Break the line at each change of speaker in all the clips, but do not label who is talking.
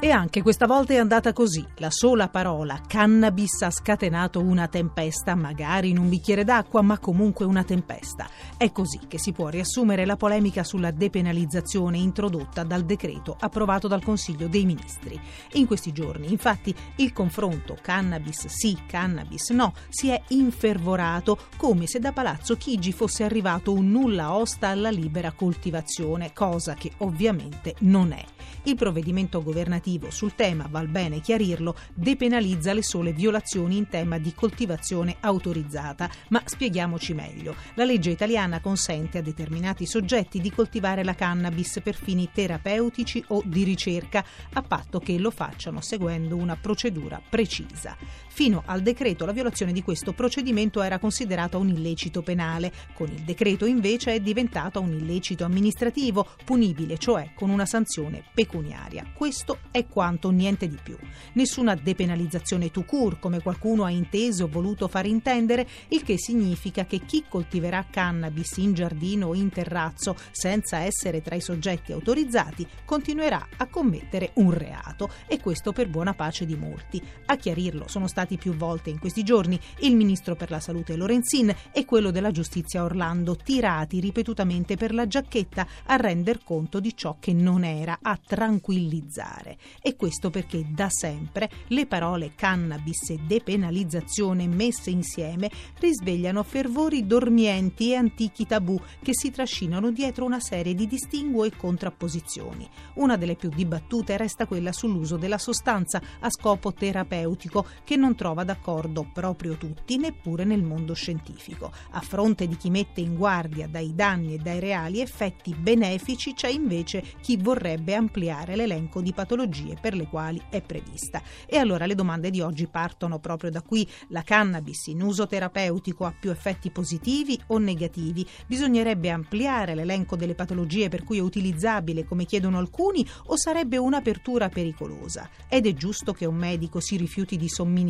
E anche questa volta è andata così. La sola parola cannabis ha scatenato una tempesta, magari in un bicchiere d'acqua, ma comunque una tempesta. È così che si può riassumere la polemica sulla depenalizzazione introdotta dal decreto approvato dal Consiglio dei Ministri. In questi giorni, infatti, il confronto cannabis sì, cannabis no si è infervorato come se da Palazzo Chigi fosse arrivato un nulla osta alla libera coltivazione, cosa che ovviamente non è. Il provvedimento governativo sul tema, val bene chiarirlo, depenalizza le sole violazioni in tema di coltivazione autorizzata. Ma spieghiamoci meglio. La legge italiana consente a determinati soggetti di coltivare la cannabis per fini terapeutici o di ricerca, a patto che lo facciano seguendo una procedura precisa. Fino al decreto la violazione di questo procedimento era considerata un illecito penale. Con il decreto invece è diventata un illecito amministrativo, punibile cioè con una sanzione pecuniaria. Questo è quanto, niente di più. Nessuna depenalizzazione to cure, come qualcuno ha inteso o voluto far intendere, il che significa che chi coltiverà cannabis in giardino o in terrazzo senza essere tra i soggetti autorizzati continuerà a commettere un reato e questo per buona pace di molti. A chiarirlo sono stati più volte in questi giorni il ministro per la salute Lorenzin e quello della giustizia Orlando, tirati ripetutamente per la giacchetta a render conto di ciò che non era, a tranquillizzare. E questo perché da sempre le parole cannabis e depenalizzazione messe insieme risvegliano fervori dormienti e antichi tabù che si trascinano dietro una serie di distinguo e contrapposizioni. Una delle più dibattute resta quella sull'uso della sostanza a scopo terapeutico che non trova d'accordo proprio tutti, neppure nel mondo scientifico. A fronte di chi mette in guardia dai danni e dai reali effetti benefici c'è invece chi vorrebbe ampliare l'elenco di patologie per le quali è prevista. E allora le domande di oggi partono proprio da qui. La cannabis in uso terapeutico ha più effetti positivi o negativi? Bisognerebbe ampliare l'elenco delle patologie per cui è utilizzabile, come chiedono alcuni, o sarebbe un'apertura pericolosa? Ed è giusto che un medico si rifiuti di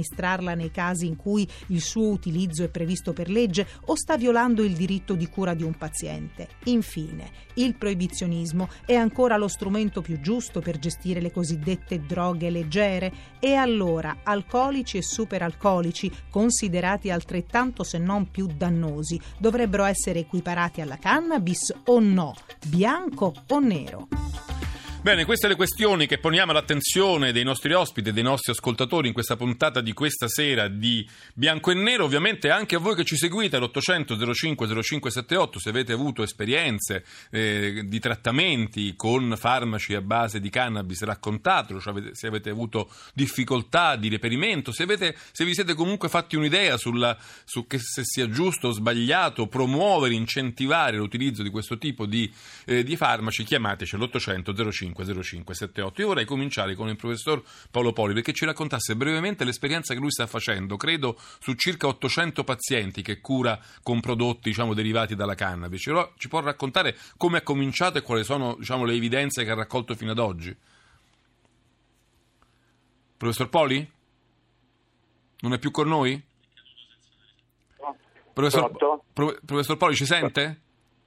somministrarla nei casi in cui il suo utilizzo è previsto per legge o sta violando il diritto di cura di un paziente? Infine, il proibizionismo è ancora lo strumento più giusto per gestire le cosiddette droghe leggere? E allora alcolici e superalcolici, considerati altrettanto se non più dannosi, dovrebbero essere equiparati alla cannabis o no? Bianco o nero?
Bene, queste le questioni che poniamo all'attenzione dei nostri ospiti e dei nostri ascoltatori in questa puntata di questa sera di Bianco e Nero. Ovviamente anche a voi che ci seguite all'800 05 0578 se avete avuto esperienze eh, di trattamenti con farmaci a base di cannabis, raccontatelo, cioè se avete avuto difficoltà di reperimento, se, avete, se vi siete comunque fatti un'idea sulla, su che se sia giusto o sbagliato promuovere, incentivare l'utilizzo di questo tipo di, eh, di farmaci, chiamateci all'800 05 050578. Io vorrei cominciare con il professor Paolo Poli perché ci raccontasse brevemente l'esperienza che lui sta facendo, credo su circa 800 pazienti che cura con prodotti diciamo, derivati dalla cannabis. Ci, ci può raccontare come è cominciato e quali sono diciamo, le evidenze che ha raccolto fino ad oggi? Professor Poli? Non è più con noi? Professor, Pro, professor Poli ci sente?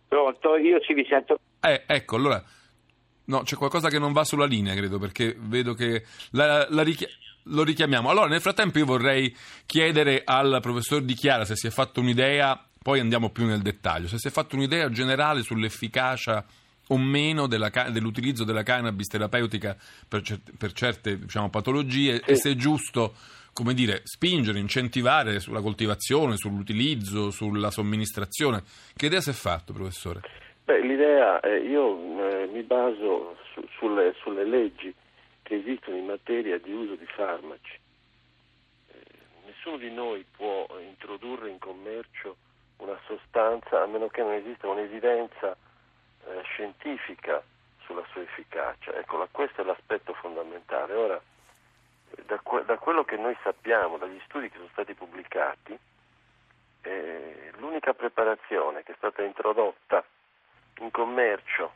Pronto, io ci vi sento.
Eh, ecco, allora No, c'è qualcosa che non va sulla linea, credo, perché vedo che la, la richia- lo richiamiamo. Allora, nel frattempo io vorrei chiedere al professor Di Chiara se si è fatto un'idea, poi andiamo più nel dettaglio, se si è fatto un'idea generale sull'efficacia o meno della, dell'utilizzo della cannabis terapeutica per, cer- per certe diciamo, patologie sì. e se è giusto come dire, spingere, incentivare sulla coltivazione, sull'utilizzo, sulla somministrazione. Che idea si è fatto, professore?
Beh, l'idea, eh, io eh, mi baso su, sulle, sulle, leggi che esistono in materia di uso di farmaci. Eh, nessuno di noi può introdurre in commercio una sostanza a meno che non esista un'evidenza eh, scientifica sulla sua efficacia. Ecco, questo è l'aspetto fondamentale. Ora, da, que- da, quello che noi sappiamo, dagli studi che sono stati pubblicati, eh, l'unica preparazione che è stata introdotta in commercio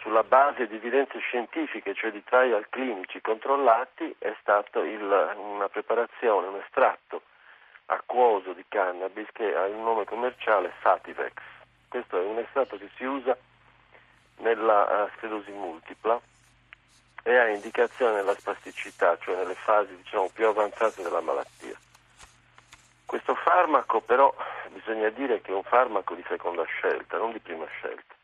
sulla base di evidenze scientifiche, cioè di trial clinici controllati, è stata una preparazione, un estratto acquoso di cannabis che ha il nome commerciale Sativex. Questo è un estratto che si usa nella uh, sclerosi multipla e ha indicazione nella spasticità, cioè nelle fasi diciamo, più avanzate della malattia. Questo farmaco però bisogna dire che è un farmaco di seconda scelta, non di prima scelta.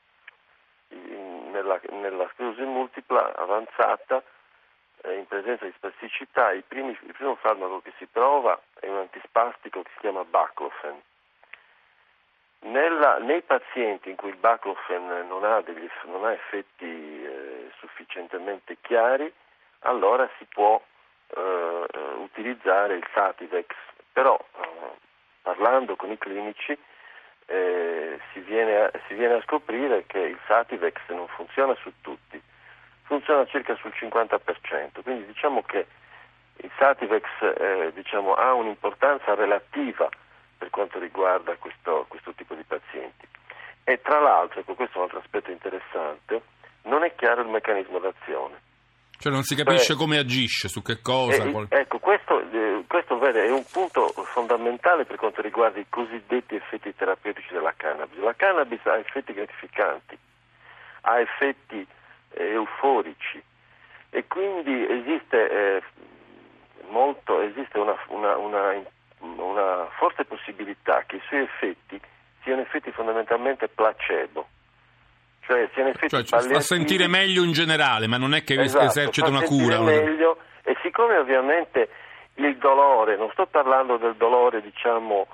Nella, nella sclerosi multipla avanzata, eh, in presenza di spasticità, il, primi, il, primo farmaco che si prova è un antispastico che si chiama Baclofen. Nella, nei pazienti in cui il Baclofen non ha, degli, non ha effetti eh, sufficientemente chiari, allora si può eh, utilizzare il Sativex, però parlando con i clinici eh, si, viene a, si, viene a, scoprire che il Sativex non funziona su tutti, funziona circa sul 50%, quindi diciamo che il Sativex eh, diciamo, ha un'importanza relativa per quanto riguarda questo, questo tipo di pazienti. E tra l'altro, ecco, questo è un altro aspetto interessante, non è chiaro il meccanismo d'azione.
Cioè non si capisce Beh, come agisce, su che cosa.
Eh, ecco, questo, eh, questo vede, è un punto fondamentale per quanto riguarda i cosiddetti effetti terapeutici della cannabis. La cannabis ha effetti gratificanti, ha effetti eh, euforici e quindi esiste, eh, molto, esiste una, una, una, una forte possibilità che i suoi effetti siano effetti fondamentalmente placebo
cioè siano effetti cioè, fa sentire meglio in generale, ma non è che esatto, esercita una cura.
meglio e siccome ovviamente il dolore, non sto parlando del dolore diciamo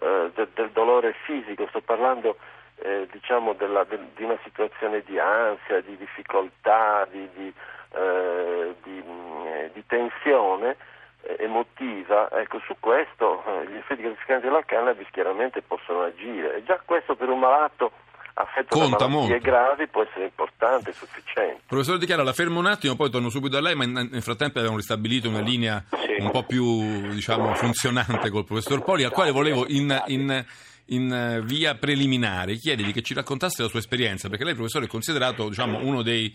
eh, del, del, dolore fisico, sto parlando eh, diciamo della, de, di una situazione di ansia, di difficoltà, di, di, eh, di, mm, di tensione eh, emotiva, ecco su questo eh, gli effetti gratificanti della cannabis chiaramente possono agire. E già questo per un malato affetto Conta da malattie molto. gravi può essere importante, sufficiente.
Professor Di Chiara, la fermo un attimo, poi torno subito da lei, ma nel frattempo abbiamo ristabilito una linea sì. un po' più diciamo, funzionante col professor Poli, al quale volevo in, in in via preliminare chiedergli che ci raccontasse la sua esperienza, perché lei, professore, è considerato diciamo, uno dei,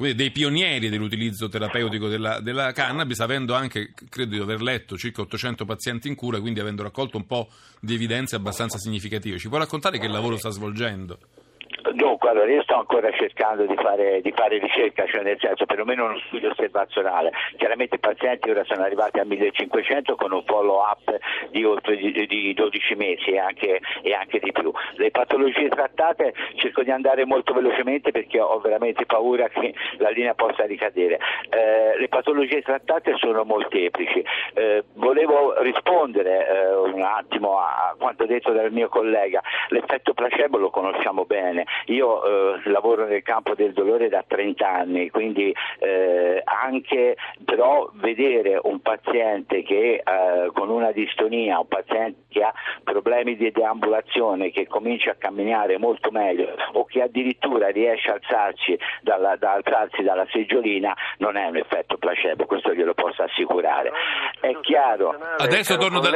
dei, pionieri dell'utilizzo terapeutico della, della, cannabis, avendo anche, credo di aver letto, circa 800 pazienti in cura, quindi avendo raccolto un po' di evidenze abbastanza significative. Ci può raccontare che lavoro sta svolgendo?
Dunque, allora io sto ancora cercando di fare, di fare, ricerca, cioè nel senso perlomeno uno studio osservazionale. Chiaramente i pazienti ora sono arrivati a 1500 con un follow up di oltre di, di 12 mesi e anche, e anche, di più. Le patologie trattate cerco di andare molto velocemente perché ho veramente paura che la linea possa ricadere. Eh, le patologie trattate sono molteplici. Eh, volevo rispondere eh, un attimo a quanto detto dal mio collega. L'effetto placebo lo conosciamo bene. Io eh, lavoro nel campo del dolore da 30 anni, quindi eh, anche però vedere un paziente che eh, con una distonia, un paziente che ha problemi di deambulazione, che comincia a camminare molto meglio o che addirittura riesce a alzarsi dalla, da alzarsi dalla seggiolina, non è un effetto placebo, questo glielo posso assicurare. È chiaro.
Adesso torno da...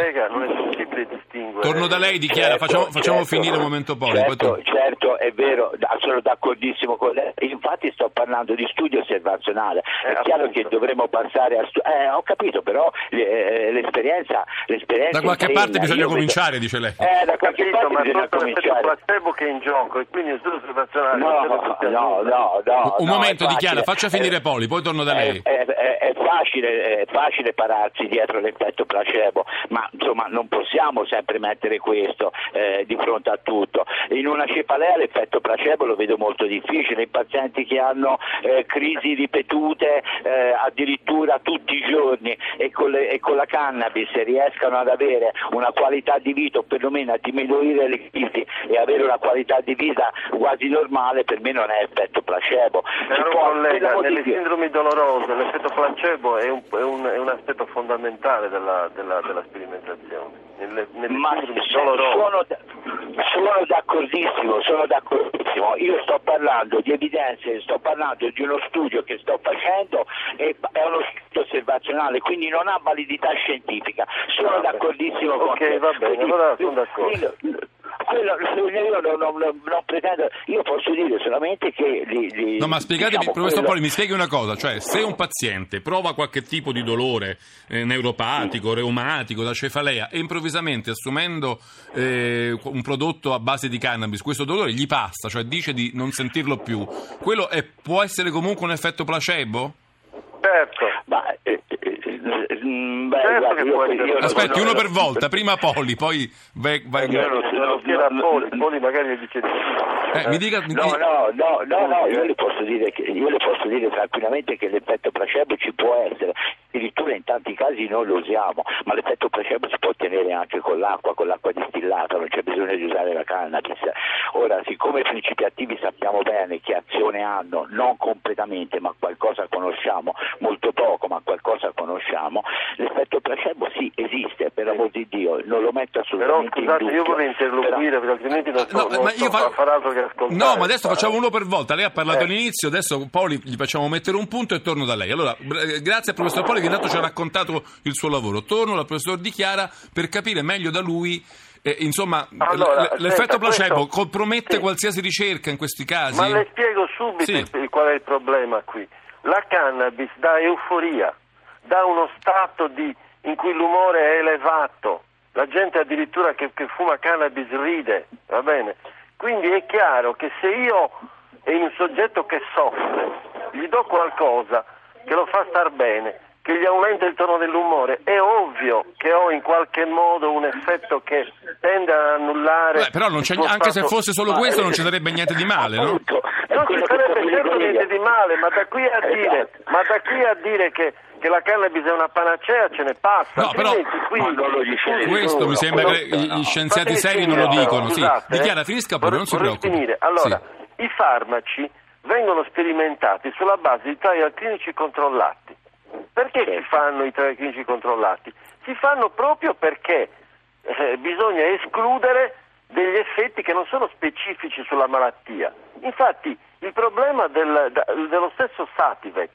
Torno da lei, dichiara, certo, facciamo, facciamo certo, finire un momento poi.
Certo, poi certo, è vero, sono d'accordissimo con lei. Infatti sto parlando di studio osservazionale. Eh, è chiaro che dovremmo passare a studio. Eh, ho capito, però eh, l'esperienza, l'esperienza,
Da qualche parte bisogna cominciare, dice lei.
Eh, da qualche capito, parte bisogna cominciare. Ma placebo che è in gioco e quindi il studio osservazionale
no, no, no, no,
Un
no,
momento, dichiara, faccia finire Poli, poi torno da lei.
È, è, è, facile, è facile pararsi dietro l'effetto placebo, ma insomma non possiamo sempre mettere questo eh, di fronte a tutto. In una cefalea l'effetto placebo lo vedo molto difficile, i pazienti che hanno eh, crisi ripetute eh, addirittura tutti i giorni e con, le, e con, la cannabis riescano ad avere una qualità di vita o perlomeno a diminuire le crisi e avere una qualità di vita quasi normale, per me non è effetto placebo.
Però collega, nelle sindromi dolorose l'effetto placebo è un, è un, è un aspetto fondamentale della, della, della sperimentazione. Nelle, nelle
Ma sono, sono d'accordissimo, sono d'accordissimo. Io sto parlando di evidenze, sto parlando di uno studio che sto facendo e è uno studio osservazionale, quindi non ha validità scientifica. Sono d'accordissimo con
okay, te. va bene, allora sono d'accordo
quello, io non, non, non, pretendo, io posso dire solamente che... Li, li,
no, ma spiegatemi, diciamo professor quello... Poli, mi spieghi una cosa, cioè se un paziente prova qualche tipo di dolore eh, neuropatico, sì. reumatico, da cefalea e improvvisamente assumendo eh, un prodotto a base di cannabis, questo dolore gli passa, cioè dice di non sentirlo più, quello è, può essere comunque un effetto placebo?
Certo.
Ma, eh, beh,
Certo
guarda,
che
io-
Aspetti,
no,
uno
no,
per volta, prima Poli, poi vai, vai-
Io non so-
lo chiede a
no,
Poli,
no,
Poli magari dice.
Eh, mi dica, mi
No,
dica-
no, no, no, no, io le posso dire che io le posso dire tranquillamente che l'effetto placebo ci può essere, addirittura in tanti casi noi lo usiamo, ma l'effetto placebo si può ottenere anche con l'acqua, con l'acqua distillata, non c'è bisogno di usare la cannabis. Ora, siccome i principi attivi sappiamo bene che azione hanno, non completamente, ma qualcosa conosciamo, molto poco, conosciamo, l'effetto placebo sì esiste, per amor di Dio, non lo metto
Però
assolutamente
scusate,
in
io
dubbio.
vorrei interloquire perché altrimenti non so,
No,
non
ma
so
io fa-
far altro che ascoltare.
No, ma adesso facciamo uno per volta. Lei ha parlato
Eh.
all'inizio, adesso Poli gli facciamo mettere un punto e torno da lei. Allora, br- grazie al professor Poli che intanto ci ha raccontato il suo lavoro. Torno dal professor Di Chiara per capire meglio da lui. eh, insomma,
Allora,
l- l'effetto
senta,
placebo
questo-
compromette
sì.
qualsiasi ricerca in questi casi?
Ma le spiego subito
Sì.
il- qual è il problema qui. La cannabis dà euforia, dà uno stato di- in cui l'umore è elevato, la gente addirittura che, che fuma cannabis ride, va bene? Quindi è chiaro che se io e un soggetto che soffre gli do qualcosa che lo fa star bene, che gli aumenta il tono dell'umore, è ovvio che ho in qualche modo un effetto che tende a annullare...
Beh, però anche se
stato-
fosse solo questo non ci sarebbe niente di male, no?
Non
che
sarebbe certo niente di male, ma da qui a dire,
Esatto.
ma da qui a dire che, che la cannabis è una panacea ce ne passa.
No, però-
qui-
Ma non lo dice
scusi,
Questo mi
no,
sembra
no,
che gli
no.
scienziati
Fatemi
seri non lo dicono.
però,
Sì.
scusate,
Dichiara,
eh.
finisca poi, non si
Vorrei
preoccupi.
finire. Allora,
Sì.
i farmaci vengono sperimentati sulla base di trial clinici controllati. Perché si fanno i trial clinici controllati? Si fanno proprio perché eh, bisogna escludere degli effetti che non sono specifici sulla malattia. Infatti il problema del- dello stesso Sativex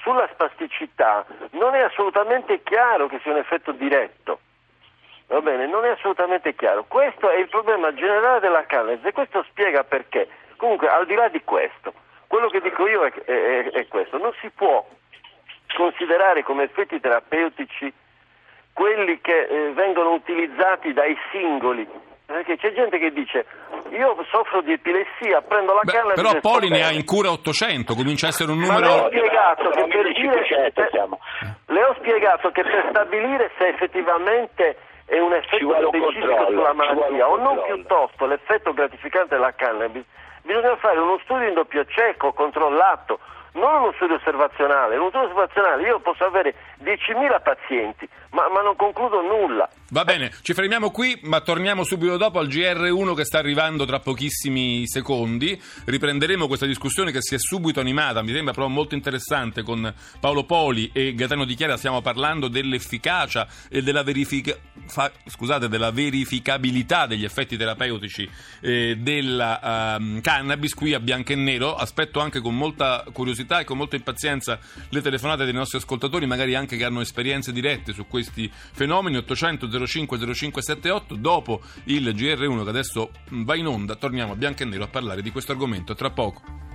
sulla spasticità non è assolutamente chiaro che sia un effetto diretto. Va bene, non è assolutamente chiaro. Questo è il problema generale della cannabis e questo spiega perché. Comunque, al di là di questo, quello che dico io è, è- è questo, non si può considerare come effetti terapeutici quelli che eh, vengono utilizzati dai singoli. Perché c'è gente che dice io soffro di epilessia, prendo la
Beh,
cannabis
però
e
Poli ne ha in cura 800, comincia a essere un
Ma le ho
numero...
spiegato che per
1500
dire-
siamo.
le ho spiegato che per stabilire se effettivamente è un effetto specifico sulla malattia o non piuttosto l'effetto gratificante della cannabis, bisogna fare uno studio in doppio cieco, controllato, non uno studio osservazionale. In uno studio osservazionale io posso avere 10.000 pazienti, ma, ma non concludo nulla.
Va bene, ci fermiamo qui, ma torniamo subito dopo al GR1 che sta arrivando tra pochissimi secondi. Riprenderemo questa discussione che si è subito animata, mi sembra però molto interessante, con Paolo Poli e Gaetano Di Chiara. Stiamo parlando dell'efficacia e della, verifica- fa- scusate, della verificabilità degli effetti terapeutici eh, della ehm, cannabis qui a bianco e nero. Aspetto anche con molta curiosità e con molta impazienza le telefonate dei nostri ascoltatori, magari anche che hanno esperienze dirette su questi fenomeni. 800 05 0578 dopo il GR1 che adesso va in onda torniamo a bianco e nero a parlare di questo argomento. Tra poco